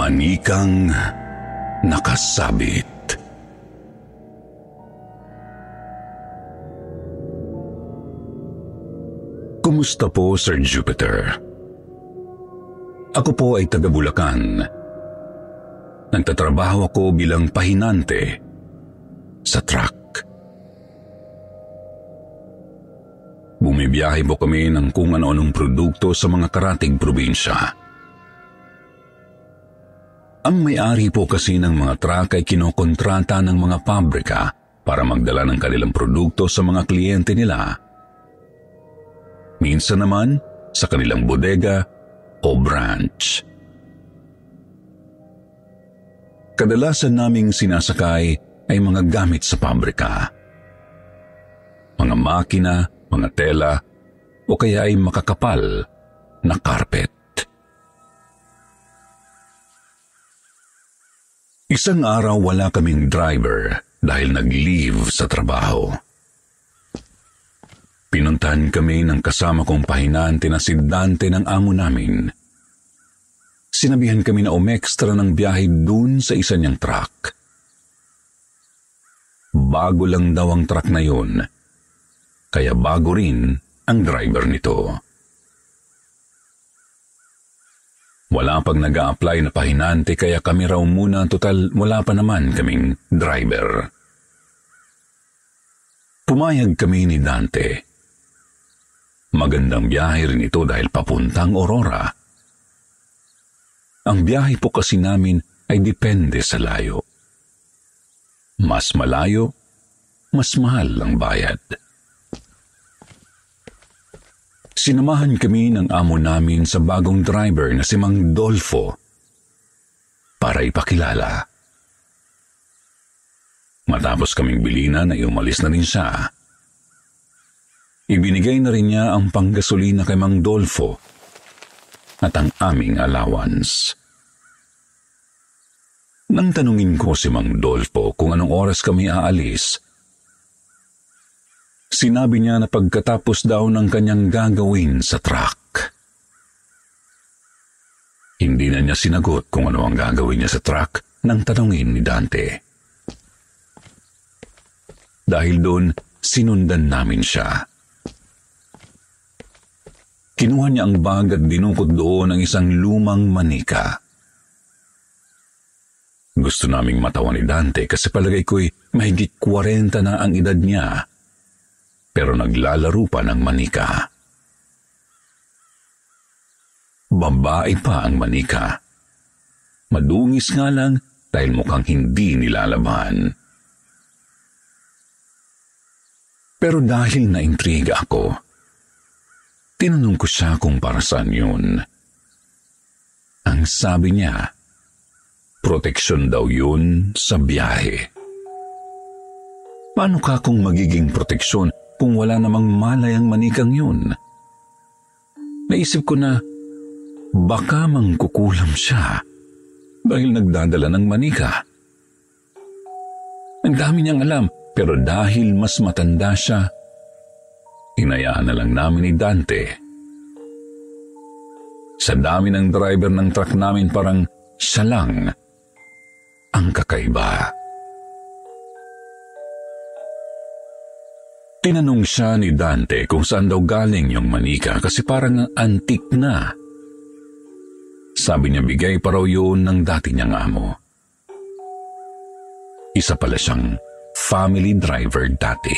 Manikang nakasabit. Kumusta po, Sir Jupiter? Ako po ay taga Bulacan. Nagtatrabaho ako bilang pahinante sa truck. Bumibiyahe po kami ng kung ano-anong produkto sa mga karating probinsya. Ang may-ari po kasi ng mga truck ay kinokontrata ng mga pabrika para magdala ng kanilang produkto sa mga kliyente nila minsan naman sa kanilang bodega o branch. Kadalasan naming sinasakay ay mga gamit sa pabrika. Mga makina, mga tela, o kaya ay makakapal na carpet. Isang araw wala kaming driver dahil nag-leave sa trabaho. Pinuntahan kami ng kasama kong pahinante na si Dante ng amo namin. Sinabihan kami na umextra ng biyahe dun sa isa niyang truck. Bago lang daw ang truck na yun, kaya bago rin ang driver nito. Wala pag nag apply na pahinante kaya kami raw muna total wala pa naman kaming driver. Pumayag kami ni Dante Magandang biyahe rin ito dahil papuntang Aurora. Ang biyahe po kasi namin ay depende sa layo. Mas malayo, mas mahal ang bayad. Sinamahan kami ng amo namin sa bagong driver na si Mang Dolfo para ipakilala. Matapos kaming bilinan ay umalis na rin siya Ibinigay na rin niya ang panggasolina kay Mang Dolfo at ang aming allowance. Nang tanungin ko si Mang Dolfo kung anong oras kami aalis, sinabi niya na pagkatapos daw ng kanyang gagawin sa truck. Hindi na niya sinagot kung ano ang gagawin niya sa truck nang tanungin ni Dante. Dahil doon, sinundan namin siya. Kinuha niya ang bag at dinukot doon ang isang lumang manika. Gusto naming matawa ni Dante kasi palagay ko'y mahigit 40 na ang edad niya. Pero naglalaro pa ng manika. Babae pa ang manika. Madungis nga lang dahil mukhang hindi nilalaban. Pero dahil naintriga ako, Tinanong ko siya kung para saan yun. Ang sabi niya, proteksyon daw yun sa biyahe. Paano ka kung magiging proteksyon kung wala namang malay ang manikang yun? Naisip ko na baka mangkukulam siya dahil nagdadala ng manika. Ang dami niyang alam pero dahil mas matanda siya, Hinayaan na lang namin ni Dante. Sa dami ng driver ng truck namin parang siya lang ang kakaiba. Tinanong siya ni Dante kung saan daw galing yung manika kasi parang antik na. Sabi niya bigay pa raw yun ng dati niyang amo. Isa pala siyang family driver dati.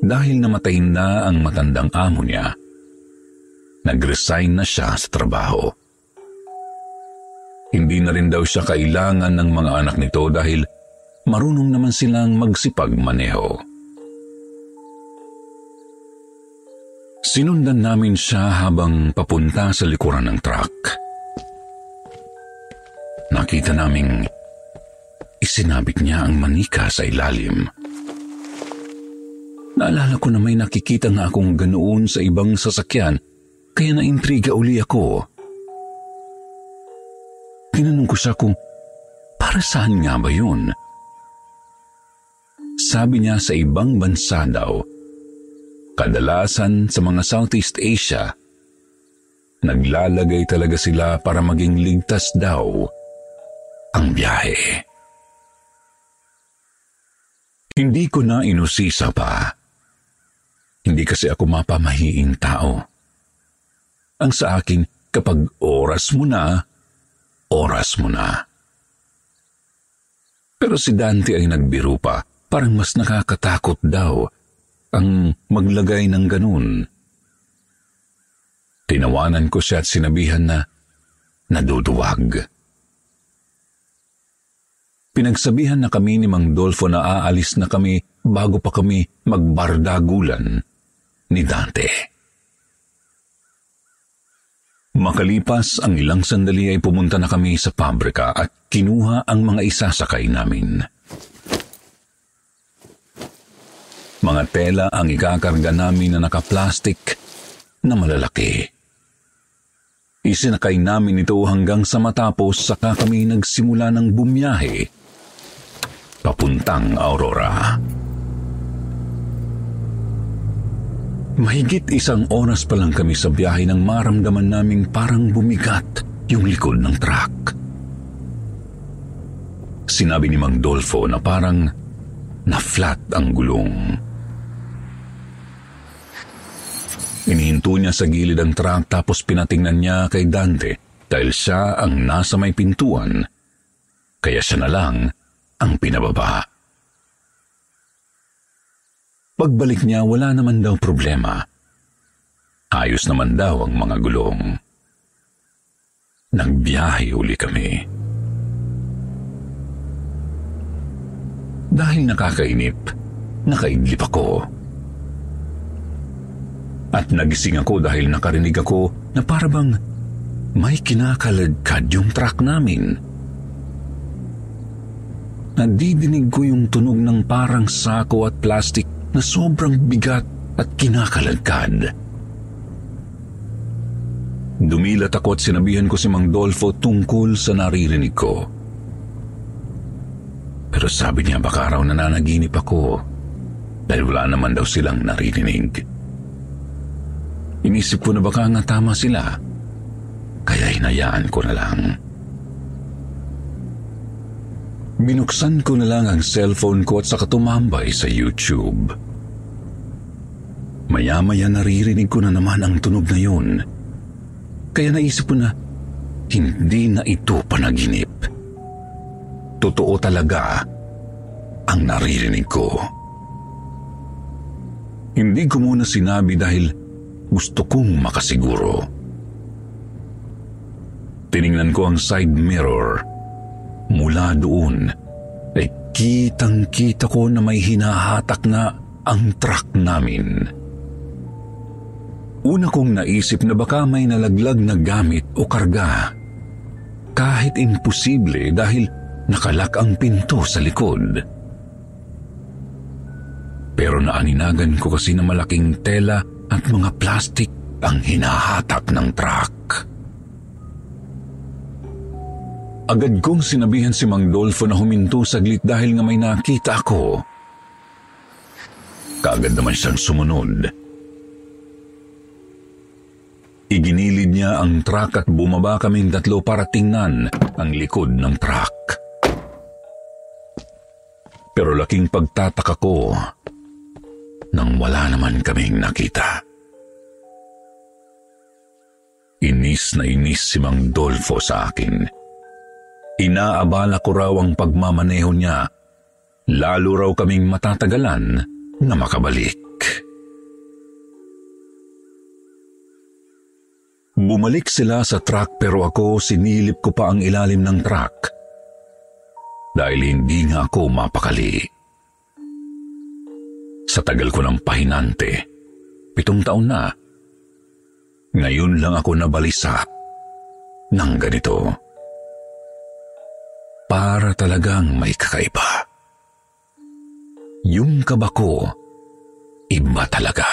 Dahil namatay na ang matandang amo niya, nag-resign na siya sa trabaho. Hindi na rin daw siya kailangan ng mga anak nito dahil marunong naman silang magsipag maneho. Sinundan namin siya habang papunta sa likuran ng truck. Nakita naming isinabit niya ang manika sa ilalim. Naalala ko na may nakikita nga akong ganoon sa ibang sasakyan kaya naintriga uli ako. Tinanong ko siya kung para saan nga ba yun? Sabi niya sa ibang bansa daw, Kadalasan sa mga Southeast Asia, naglalagay talaga sila para maging ligtas daw ang biyahe. Hindi ko na inusisa pa. Hindi kasi ako mapamahiing tao. Ang sa akin, kapag oras mo na, oras mo na. Pero si Dante ay nagbiro pa, parang mas nakakatakot daw ang maglagay ng ganun. Tinawanan ko siya at sinabihan na naduduwag. Pinagsabihan na kami ni Mang Dolfo na aalis na kami bago pa kami magbardagulan ni Dante. Makalipas ang ilang sandali ay pumunta na kami sa pabrika at kinuha ang mga isasakay namin. Mga tela ang ikakarga namin na nakaplastik na malalaki. Isinakay namin ito hanggang sa matapos saka kami nagsimula ng bumiyahe papuntang Aurora. Mahigit isang oras pa lang kami sa biyahe nang maramdaman naming parang bumigat yung likod ng truck. Sinabi ni Mang Dolfo na parang na-flat ang gulong. Inihinto niya sa gilid ang truck tapos pinatingnan niya kay Dante dahil siya ang nasa may pintuan. Kaya siya na lang ang pinababa. Pagbalik niya, wala naman daw problema. Ayos naman daw ang mga gulong. Nagbiyahe uli kami. Dahil nakakainip, nakaidlip ako. At nagising ako dahil nakarinig ako na parabang may kinakaladkad yung truck namin. Nadidinig ko yung tunog ng parang sako at plastik na sobrang bigat at kinakaladkad. Dumilat ako at sinabihan ko si Mang Dolfo tungkol sa naririnig ko. Pero sabi niya baka raw nananaginip ako dahil wala naman daw silang naririnig. Inisip ko na baka nga tama sila, kaya hinayaan ko na lang. Binuksan ko na lang ang cellphone ko at saka tumambay sa YouTube. Maya-maya naririnig ko na naman ang tunog na yun. Kaya naisip ko na hindi na ito panaginip. Totoo talaga ang naririnig ko. Hindi ko muna sinabi dahil gusto kong makasiguro. Tiningnan ko ang side mirror. Mula doon, ay kitang-kita ko na may hinahatak na ang truck namin. Una kong naisip na baka may nalaglag na gamit o karga. Kahit imposible dahil nakalak ang pinto sa likod. Pero naaninagan ko kasi na malaking tela at mga plastik ang hinahatak ng truck. Agad kong sinabihan si Mang Dolfo na huminto saglit dahil nga may nakita ako. Kagad naman siyang sumunod. Iginilid niya ang truck at bumaba kaming tatlo para tingnan ang likod ng truck. Pero laking pagtataka ko nang wala naman kaming nakita. Inis na inis si Mang Dolfo sa akin. Inaabala ko raw ang pagmamaneho niya, lalo raw kaming matatagalan na makabalik. Bumalik sila sa truck pero ako sinilip ko pa ang ilalim ng truck. dahil hindi nga ako mapakali. Sa tagal ko ng pahinante, pitong taon na, ngayon lang ako nabalisa ng ganito. Para talagang may kakaiba. Yung kaba ko, iba talaga.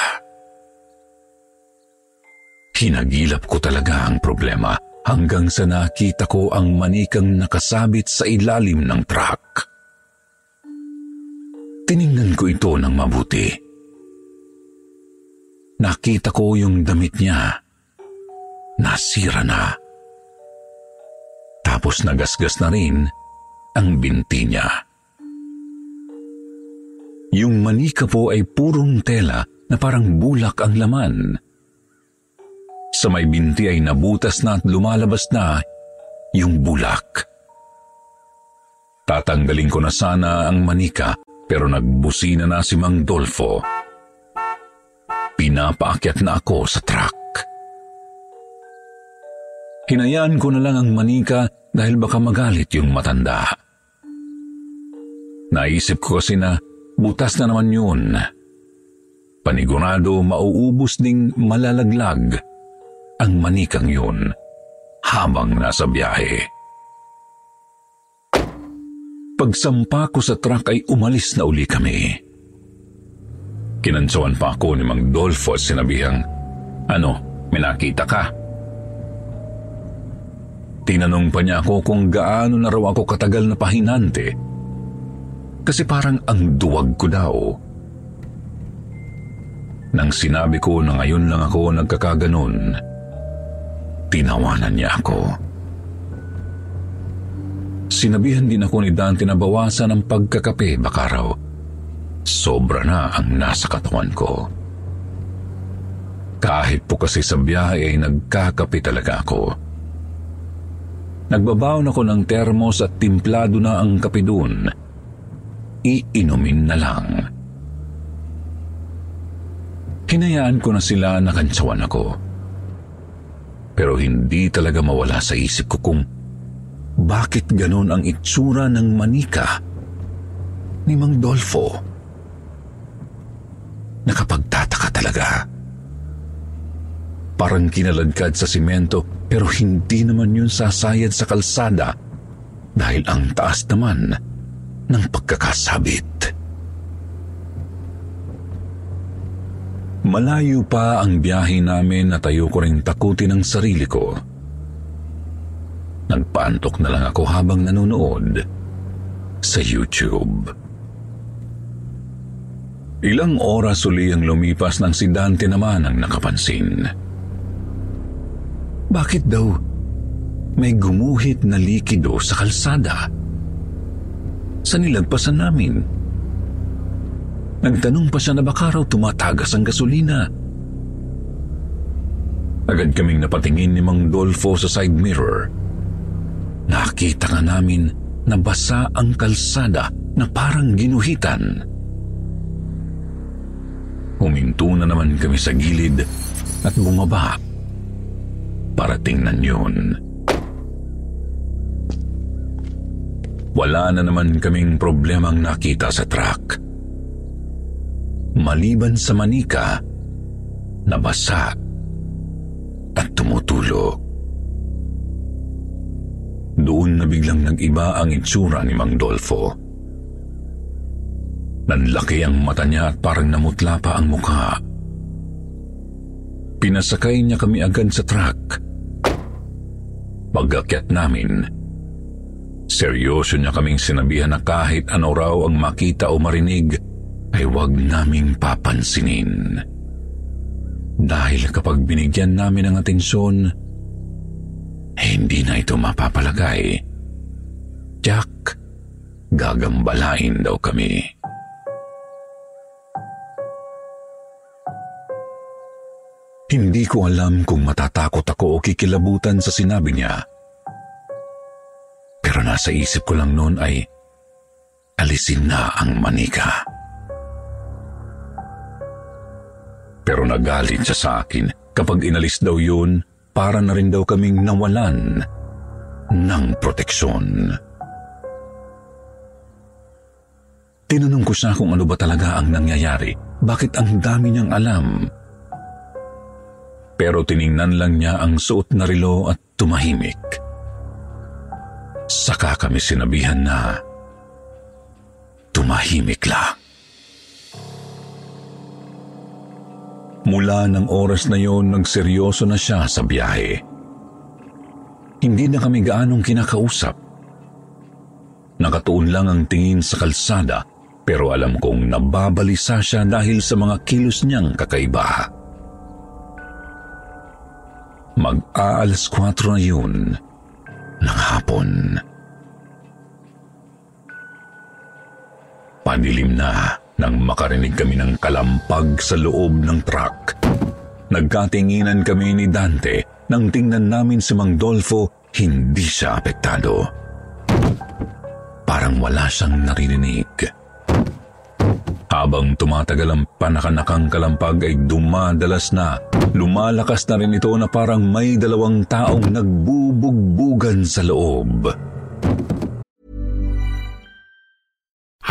Hinagilap ko talaga ang problema hanggang sa nakita ko ang manikang nakasabit sa ilalim ng truck. Tiningnan ko ito ng mabuti. Nakita ko yung damit niya. Nasira na. Tapos nagasgas na rin ang binti niya. Yung manika po ay purong tela na parang bulak ang laman. Sa may binti ay nabutas na at lumalabas na yung bulak. Tatanggalin ko na sana ang manika pero nagbusina na si Mang Dolfo. Pinapaakyat na ako sa truck. Hinayaan ko na lang ang manika dahil baka magalit yung matanda. Naisip ko kasi na butas na naman yun. Panigurado mauubos ding malalaglag ang manikang yun habang nasa biyahe. Pagsampa ko sa truck ay umalis na uli kami. Kinansawan pa ako ni Mang Dolfo at sinabihang, Ano, may nakita ka? Tinanong pa niya ako kung gaano na raw ako katagal na pahinante. Kasi parang ang duwag ko daw. Nang sinabi ko na ngayon lang ako nagkakaganon, tinawanan niya ako. Sinabihan din ako ni Dante na bawasan ang pagkakape baka raw sobra na ang nasa katawan ko. Kahit po kasi sa biyahe ay nagkakape talaga ako. Nagbabaon ako ng termos at timplado na ang kape doon. Iinumin na lang. Hinayaan ko na sila na kantsawan ako. Pero hindi talaga mawala sa isip ko kung bakit ganon ang itsura ng manika ni Mang Dolfo. Nakapagtataka talaga. Parang kinaladkad sa simento pero hindi naman yun sasayad sa kalsada dahil ang taas naman ng pagkakasabit. Malayo pa ang biyahe namin na tayo ko rin takutin ang sarili ko. Nagpaantok na lang ako habang nanonood sa YouTube. Ilang oras uli ang lumipas nang si Dante naman ang nakapansin. Bakit daw may gumuhit na likido sa kalsada? Sa nilagpasan namin. Nagtanong pa siya na baka raw tumatagas ang gasolina. Agad kaming napatingin ni Mang Dolfo sa side mirror Nakita nga namin na basa ang kalsada na parang ginuhitan. Huminto na naman kami sa gilid at bumaba para tingnan yun. Wala na naman kaming problemang nakita sa truck. Maliban sa manika na basa at tumutulog. Doon na biglang nag-iba ang itsura ni Mang Dolfo. Nanlaki ang mata niya at parang namutla pa ang mukha. Pinasakay niya kami agad sa truck. Pagakyat namin, seryoso niya kaming sinabihan na kahit ano raw ang makita o marinig, ay huwag naming papansinin. Dahil kapag binigyan namin ng atensyon, eh, hindi na ito mapapalagay. Jack, gagambalain daw kami. Hindi ko alam kung matatakot ako o kikilabutan sa sinabi niya. Pero nasa isip ko lang noon ay alisin na ang manika. Pero nagalit siya sa akin kapag inalis daw yun para na rin daw kaming nawalan ng proteksyon. Tinanong ko siya kung ano ba talaga ang nangyayari. Bakit ang dami niyang alam? Pero tiningnan lang niya ang suot na relo at tumahimik. Saka kami sinabihan na tumahimik lang. Mula ng oras na yon, nagseryoso na siya sa biyahe. Hindi na kami gaanong kinakausap. Nakatuon lang ang tingin sa kalsada pero alam kong nababalisa siya dahil sa mga kilos niyang kakaiba. Mag-aalas 4 na yun ng hapon. Panilim na nang makarinig kami ng kalampag sa loob ng truck. Nagkatinginan kami ni Dante nang tingnan namin si Mang Dolfo, hindi siya apektado. Parang wala siyang naririnig. Habang tumatagal ang panakanakang kalampag ay dumadalas na. Lumalakas na rin ito na parang may dalawang taong nagbubugbugan sa loob.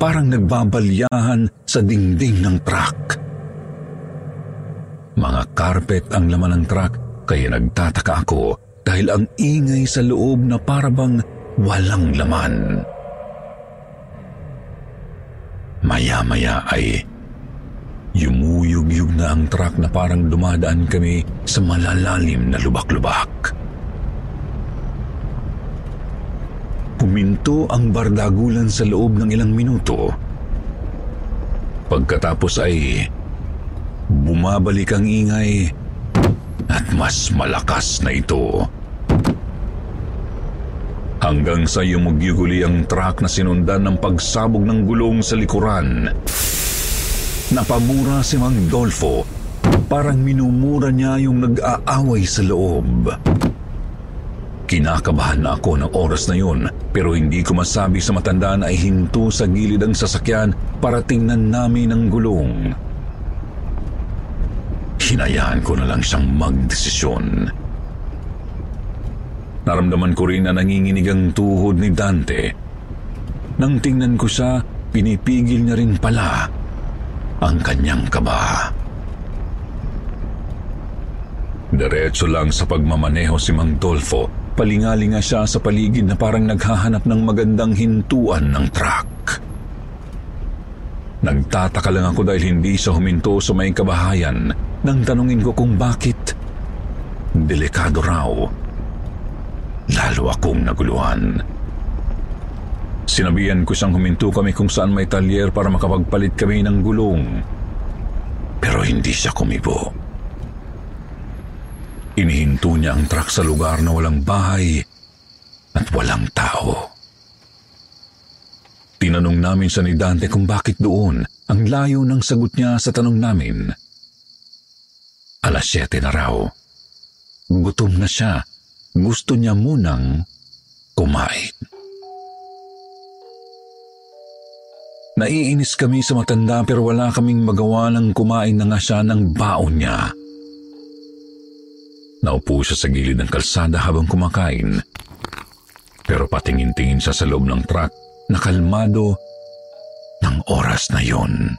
Parang nagbabalyahan sa dingding ng truck. Mga carpet ang laman ng truck kaya nagtataka ako dahil ang ingay sa loob na parabang walang laman. Maya-maya ay yumuyug-yug na ang truck na parang dumadaan kami sa malalalim na lubak-lubak. Puminto ang bardagulan sa loob ng ilang minuto. Pagkatapos ay bumabalik ang ingay at mas malakas na ito. Hanggang sa yumugyuguli ang truck na sinundan ng pagsabog ng gulong sa likuran. Napamura si Mang Dolfo. Parang minumura niya yung nag-aaway sa loob. Kinakabahan na ako ng oras na yun pero hindi ko masabi sa matanda na ay hinto sa gilid ang sasakyan para tingnan namin ang gulong. Hinayaan ko na lang siyang magdesisyon. Naramdaman ko rin na nanginginig ang tuhod ni Dante. Nang tingnan ko siya, pinipigil niya rin pala ang kanyang kaba. Diretso lang sa pagmamaneho si Mang Dolfo. Palingalinga siya sa paligid na parang naghahanap ng magandang hintuan ng truck. Nagtataka lang ako dahil hindi siya huminto sa may kabahayan nang tanungin ko kung bakit. Delikado raw. Lalo akong naguluhan. Sinabihan ko siyang huminto kami kung saan may talyer para makapagpalit kami ng gulong. Pero hindi siya kumibo. Inihinto niya ang truck sa lugar na walang bahay at walang tao. Tinanong namin sa ni Dante kung bakit doon ang layo ng sagot niya sa tanong namin. Alas 7 na raw. Gutom na siya. Gusto niya munang kumain. Naiinis kami sa matanda pero wala kaming magawa ng kumain na nga siya ng baon niya. Naupo siya sa gilid ng kalsada habang kumakain. Pero patingin-tingin siya sa loob ng truck na kalmado ng oras na yon.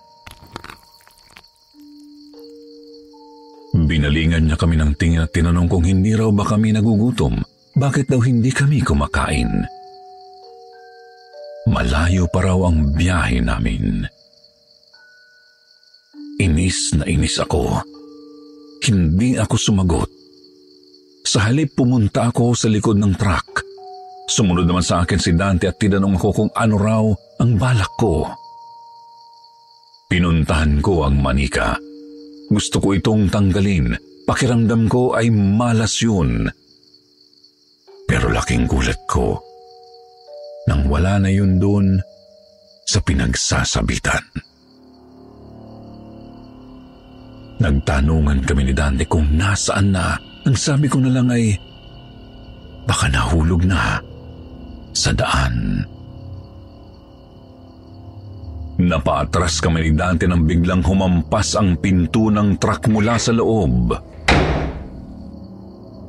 Binalingan niya kami ng tingin at tinanong kung hindi raw ba kami nagugutom. Bakit daw hindi kami kumakain? malayo pa raw ang biyahe namin. Inis na inis ako. Hindi ako sumagot. Sa halip pumunta ako sa likod ng truck. Sumunod naman sa akin si Dante at tinanong ako kung ano raw ang balak ko. Pinuntahan ko ang manika. Gusto ko itong tanggalin. Pakiramdam ko ay malas yun. Pero laking gulat ko nang wala na yun doon sa pinagsasabitan. Nagtanungan kami ni Dante kung nasaan na. Ang sabi ko na lang ay, baka nahulog na sa daan. Napaatras kami ni Dante nang biglang humampas ang pinto ng truck mula sa loob.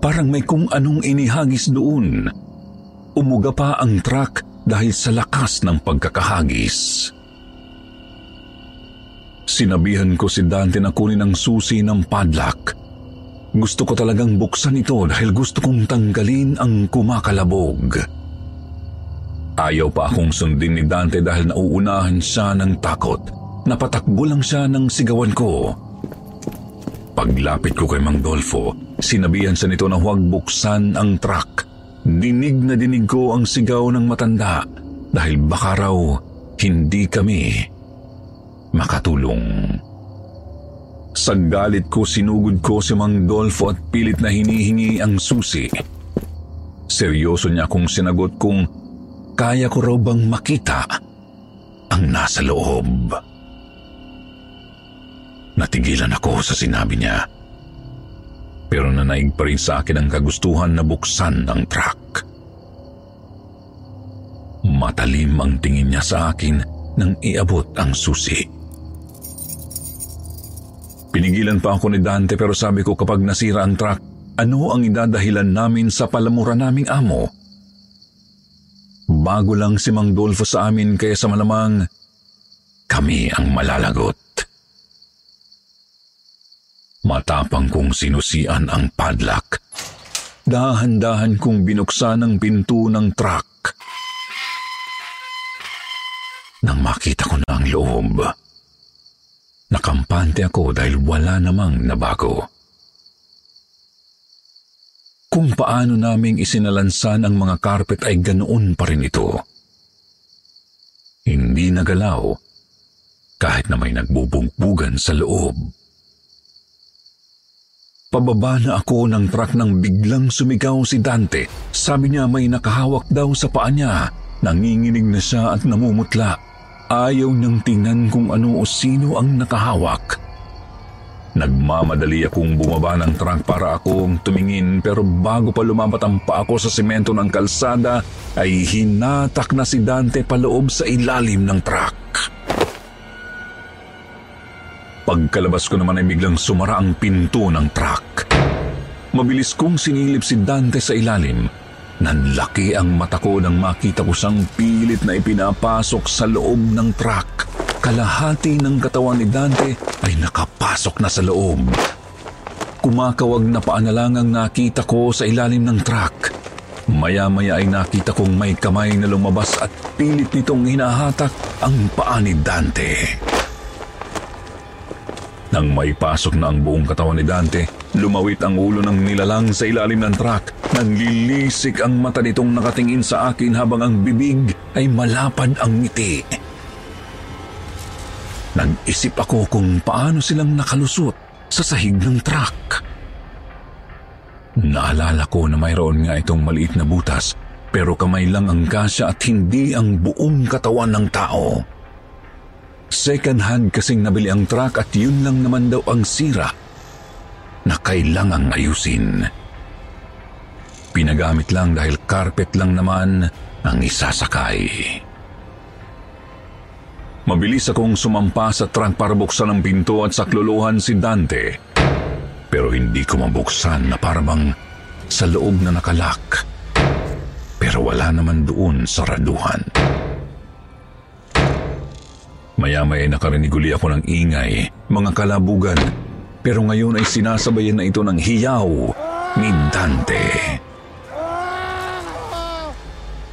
Parang may kung anong inihagis doon. Umuga pa ang truck dahil sa lakas ng pagkakahagis. Sinabihan ko si Dante na kunin ang susi ng padlock. Gusto ko talagang buksan ito dahil gusto kong tanggalin ang kumakalabog. Ayaw pa akong sundin ni Dante dahil nauunahan siya ng takot. Napatakbo lang siya ng sigawan ko. Paglapit ko kay Mang Dolfo, sinabihan sa nito na huwag buksan ang truck. Dinig na dinig ko ang sigaw ng matanda dahil baka raw hindi kami makatulong. Sa galit ko sinugod ko si Mang Dolfo at pilit na hinihingi ang susi. Seryoso niya kung sinagot kung kaya ko raw bang makita ang nasa loob. Natigilan ako sa sinabi niya. Pero nanaig pa rin sa akin ang kagustuhan na buksan ang truck. Matalim ang tingin niya sa akin nang iabot ang susi. Pinigilan pa ako ni Dante pero sabi ko kapag nasira ang truck, ano ang idadahilan namin sa palamura naming amo? Bago lang si Mang Dolfo sa amin kaya sa malamang kami ang malalagot. Matapang kong sinusian ang padlock. Dahan-dahan kong binuksan ang pinto ng truck. Nang makita ko na ang loob, Nakampante ako dahil wala namang nabago. Kung paano naming isinalansan ang mga carpet ay ganoon pa rin ito. Hindi nagalaw kahit na may nagbubungbugan sa loob. Pababa na ako ng truck nang biglang sumigaw si Dante. Sabi niya may nakahawak daw sa paa niya. Nanginginig na siya at namumutla. Ayaw niyang tingnan kung ano o sino ang nakahawak. Nagmamadali akong bumaba ng truck para akong tumingin pero bago pa lumapat ang pa ako sa semento ng kalsada ay hinatak na si Dante paloob sa ilalim ng truck. Pagkalabas ko naman ay biglang sumara ang pinto ng truck. Mabilis kong sinilip si Dante sa ilalim Nanlaki ang mata ko nang makita ko siyang pilit na ipinapasok sa loob ng truck. Kalahati ng katawan ni Dante ay nakapasok na sa loob. Kumakawag na paanalang ang nakita ko sa ilalim ng truck. Maya-maya ay nakita kong may kamay na lumabas at pilit nitong hinahatak ang paa ni Dante. Nang may pasok na ang buong katawan ni Dante, lumawit ang ulo ng nilalang sa ilalim ng truck. Nanlilisik ang mata nitong nakatingin sa akin habang ang bibig ay malapad ang ngiti. Nag-isip ako kung paano silang nakalusot sa sahig ng truck. Naalala ko na mayroon nga itong maliit na butas pero kamay lang ang kasya at hindi ang buong katawan ng tao. Second hand kasing nabili ang truck at yun lang naman daw ang sira na kailangang ayusin. Pinagamit lang dahil carpet lang naman ang isasakay. Mabilis akong sumampa sa truck para buksan ang pinto at sakluluhan si Dante. Pero hindi ko mabuksan na parabang sa loob na nakalak. Pero wala naman doon sa raduhan. Maya-maya nakarinig uli ako ng ingay, mga kalabugan, pero ngayon ay sinasabayan na ito ng hiyaw ni Dante.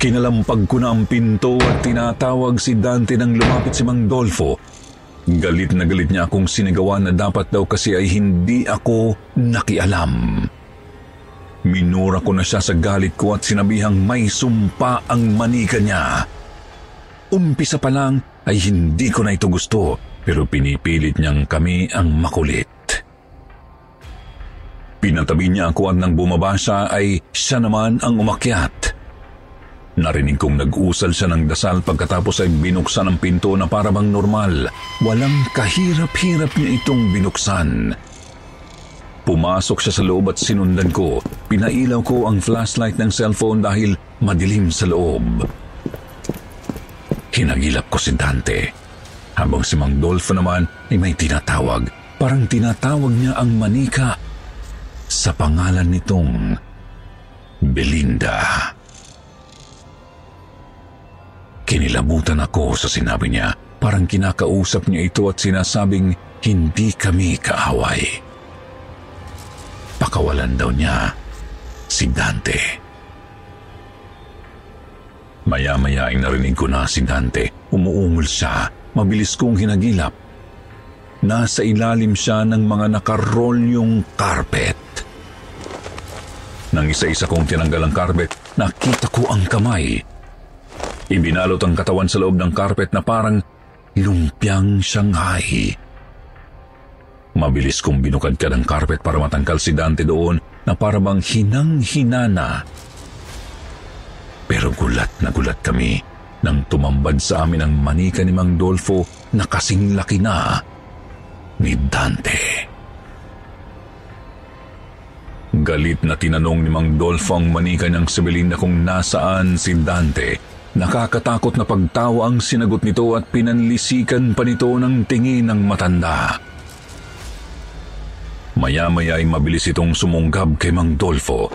Kinalampag ko na ang pinto at tinatawag si Dante nang lumapit si Mang Dolfo. Galit na galit niya akong sinigawan na dapat daw kasi ay hindi ako nakialam. Minura ko na siya sa galit ko at sinabihang may sumpa ang manika niya. Umpisa pa lang ay hindi ko na ito gusto pero pinipilit niyang kami ang makulit. Pinatabi niya ako at nang bumaba siya ay siya naman ang umakyat. Narinig kong nag-usal siya ng dasal pagkatapos ay binuksan ang pinto na para bang normal. Walang kahirap-hirap niya itong binuksan. Pumasok siya sa loob at sinundan ko. Pinailaw ko ang flashlight ng cellphone dahil madilim sa loob. Hinagilap ko si Dante. Habang si Mang Dolfo naman ay may tinatawag. Parang tinatawag niya ang manika sa pangalan nitong Belinda. Kinilabutan ako sa sinabi niya. Parang kinakausap niya ito at sinasabing hindi kami kaaway. Pakawalan daw niya si Dante. Maya-maya ay narinig ko na si Dante. Umuungol siya. Mabilis kong hinagilap. Nasa ilalim siya ng mga nakarolyong carpet. Nang isa-isa kong tinanggal ang carpet, nakita ko ang kamay Ibinalot ang katawan sa loob ng carpet na parang lumpiang Shanghai. Mabilis kong binukad ka ng carpet para matangkal si Dante doon na parang hinang-hinana. Pero gulat na gulat kami nang tumambad sa amin ang manika ni Mang Dolfo na kasing laki na ni Dante. Galit na tinanong ni Mang Dolfo ang manika niyang si Belinda kung nasaan si Dante Nakakatakot na pagtawa ang sinagot nito at pinanlisikan pa nito ng tingin ng matanda. Maya-maya ay mabilis itong sumunggab kay Mang Dolfo.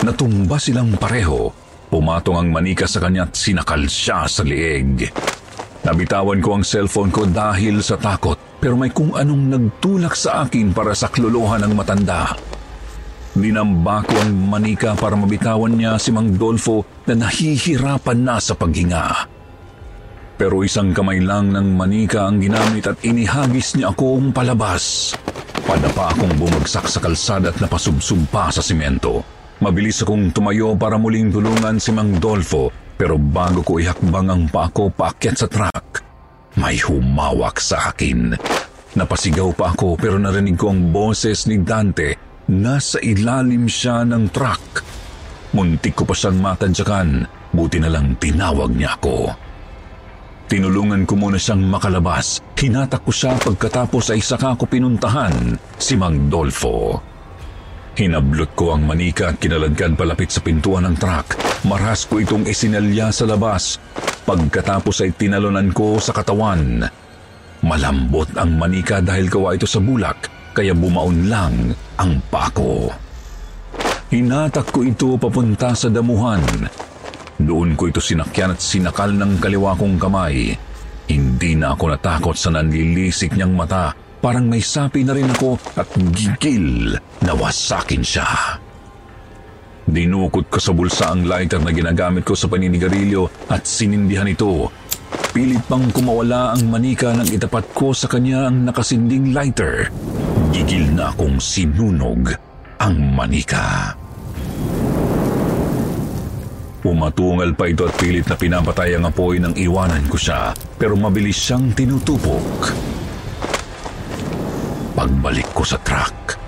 Natumba silang pareho. Pumatong ang manika sa kanya at sinakal siya sa lieg. Nabitawan ko ang cellphone ko dahil sa takot pero may kung anong nagtulak sa akin para sa kluluhan ng matanda. Ninamba ko ang manika para mabitawan niya si Mang Dolfo na nahihirapan na sa paghinga. Pero isang kamay lang ng manika ang ginamit at inihagis niya akong palabas. Padapa akong bumagsak sa kalsada at napasubsub pa sa simento. Mabilis akong tumayo para muling tulungan si Mang Dolfo pero bago ko ihakbang ang pa ako paakyat sa truck, may humawak sa akin. Napasigaw pa ako pero narinig ko ang boses ni Dante Nasa ilalim siya ng truck. Muntik ko pa siyang matadyakan, buti na lang tinawag niya ako. Tinulungan ko muna siyang makalabas. Hinatak ko siya pagkatapos ay saka ko pinuntahan si Mang Dolfo. Hinablot ko ang manika at kinaladkad palapit sa pintuan ng truck. Maras ko itong isinalya sa labas. Pagkatapos ay tinalonan ko sa katawan. Malambot ang manika dahil gawa ito sa bulak kaya bumaon lang ang pako. Hinatak ko ito papunta sa damuhan. Doon ko ito sinakyan at sinakal ng kaliwa kong kamay. Hindi na ako natakot sa nanlilisik niyang mata. Parang may sapi na rin ako at gigil na wasakin siya. Dinukot ko sa bulsa ang lighter na ginagamit ko sa paninigarilyo at sinindihan ito. Pilit pang kumawala ang manika nang itapat ko sa kanya ang nakasinding lighter. Gigil na akong sinunog ang manika. Umatungal pa ito at pilit na pinapatay ang apoy nang iwanan ko siya pero mabilis siyang tinutupok. Pagbalik ko sa truck,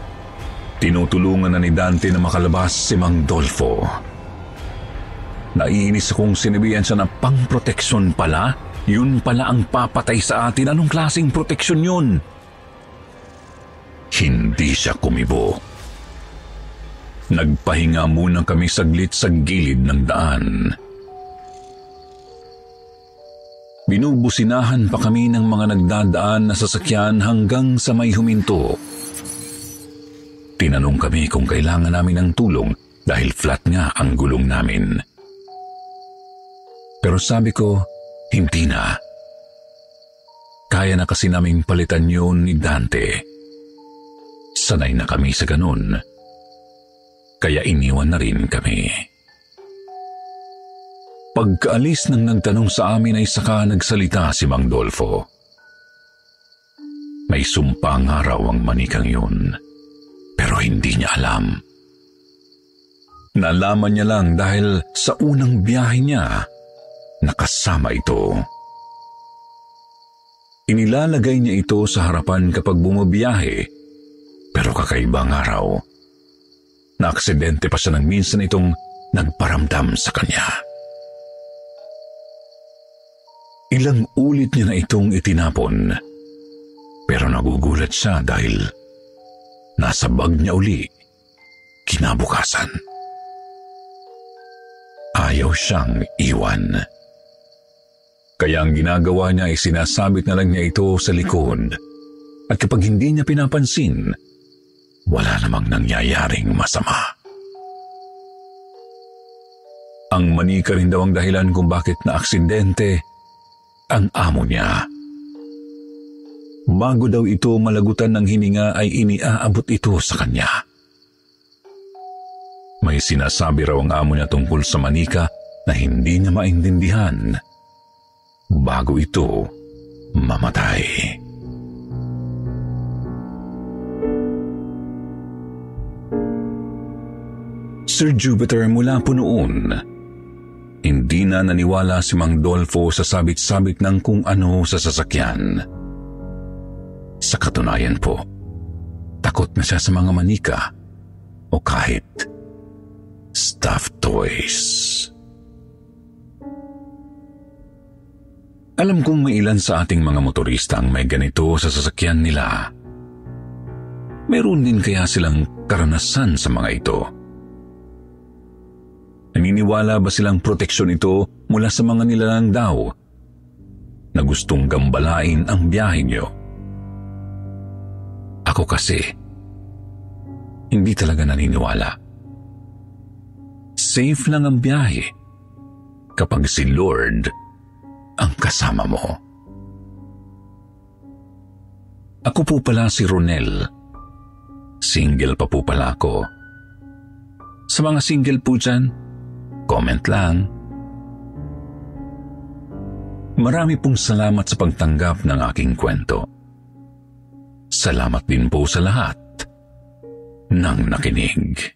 tinutulungan na ni Dante na makalabas si Mang Dolfo. Naiinis akong sinabihan siya na pang-proteksyon pala. Yun pala ang papatay sa atin. Anong klaseng proteksyon yun? Hindi siya kumibo. Nagpahinga muna kami saglit sa gilid ng daan. Binubusinahan pa kami ng mga nagdadaan na sasakyan hanggang sa may huminto. Tinanong kami kung kailangan namin ng tulong dahil flat nga ang gulong namin. Pero sabi ko, hindi na. Kaya na kasi naming palitan yun ni Dante. Sanay na kami sa ganun. Kaya iniwan na rin kami. Pagkaalis ng nagtanong sa amin ay saka nagsalita si Mang Dolfo. May sumpa nga raw ang manikang yun, pero hindi niya alam. Nalaman niya lang dahil sa unang biyahe niya, nakasama ito. Inilalagay niya ito sa harapan kapag bumabiyahe, pero kakaibang araw. Naaksidente pa siya ng minsan itong nagparamdam sa kanya. Ilang ulit niya na itong itinapon. Pero nagugulat siya dahil nasa bag niya uli kinabukasan. Ayaw siyang iwan. Kaya ang ginagawa niya ay sinasabit na lang niya ito sa likod. At kapag hindi niya pinapansin, wala namang nangyayaring masama. Ang manika rin daw ang dahilan kung bakit na aksidente ang amo niya. Bago daw ito malagutan ng hininga ay iniaabot ito sa kanya. May sinasabi raw ang amo niya tungkol sa manika na hindi niya maintindihan bago ito mamatay. Sir Jupiter mula po noon, hindi na naniwala si Mang Dolfo sa sabit-sabit ng kung ano sa sasakyan. Sa katunayan po, takot na siya sa mga manika o kahit stuffed toys. Alam kong may ilan sa ating mga motorista ang may ganito sa sasakyan nila. Meron din kaya silang karanasan sa mga ito. Naniniwala ba silang proteksyon ito mula sa mga nilalang daw na gustong gambalain ang biyahe nyo? Ako kasi, hindi talaga naniniwala. Safe lang ang biyahe kapag si Lord ang kasama mo. Ako po pala si Ronel. Single pa po pala ako. Sa mga single po dyan, Comment lang. Marami pong salamat sa pagtanggap ng aking kwento. Salamat din po sa lahat ng nakinig.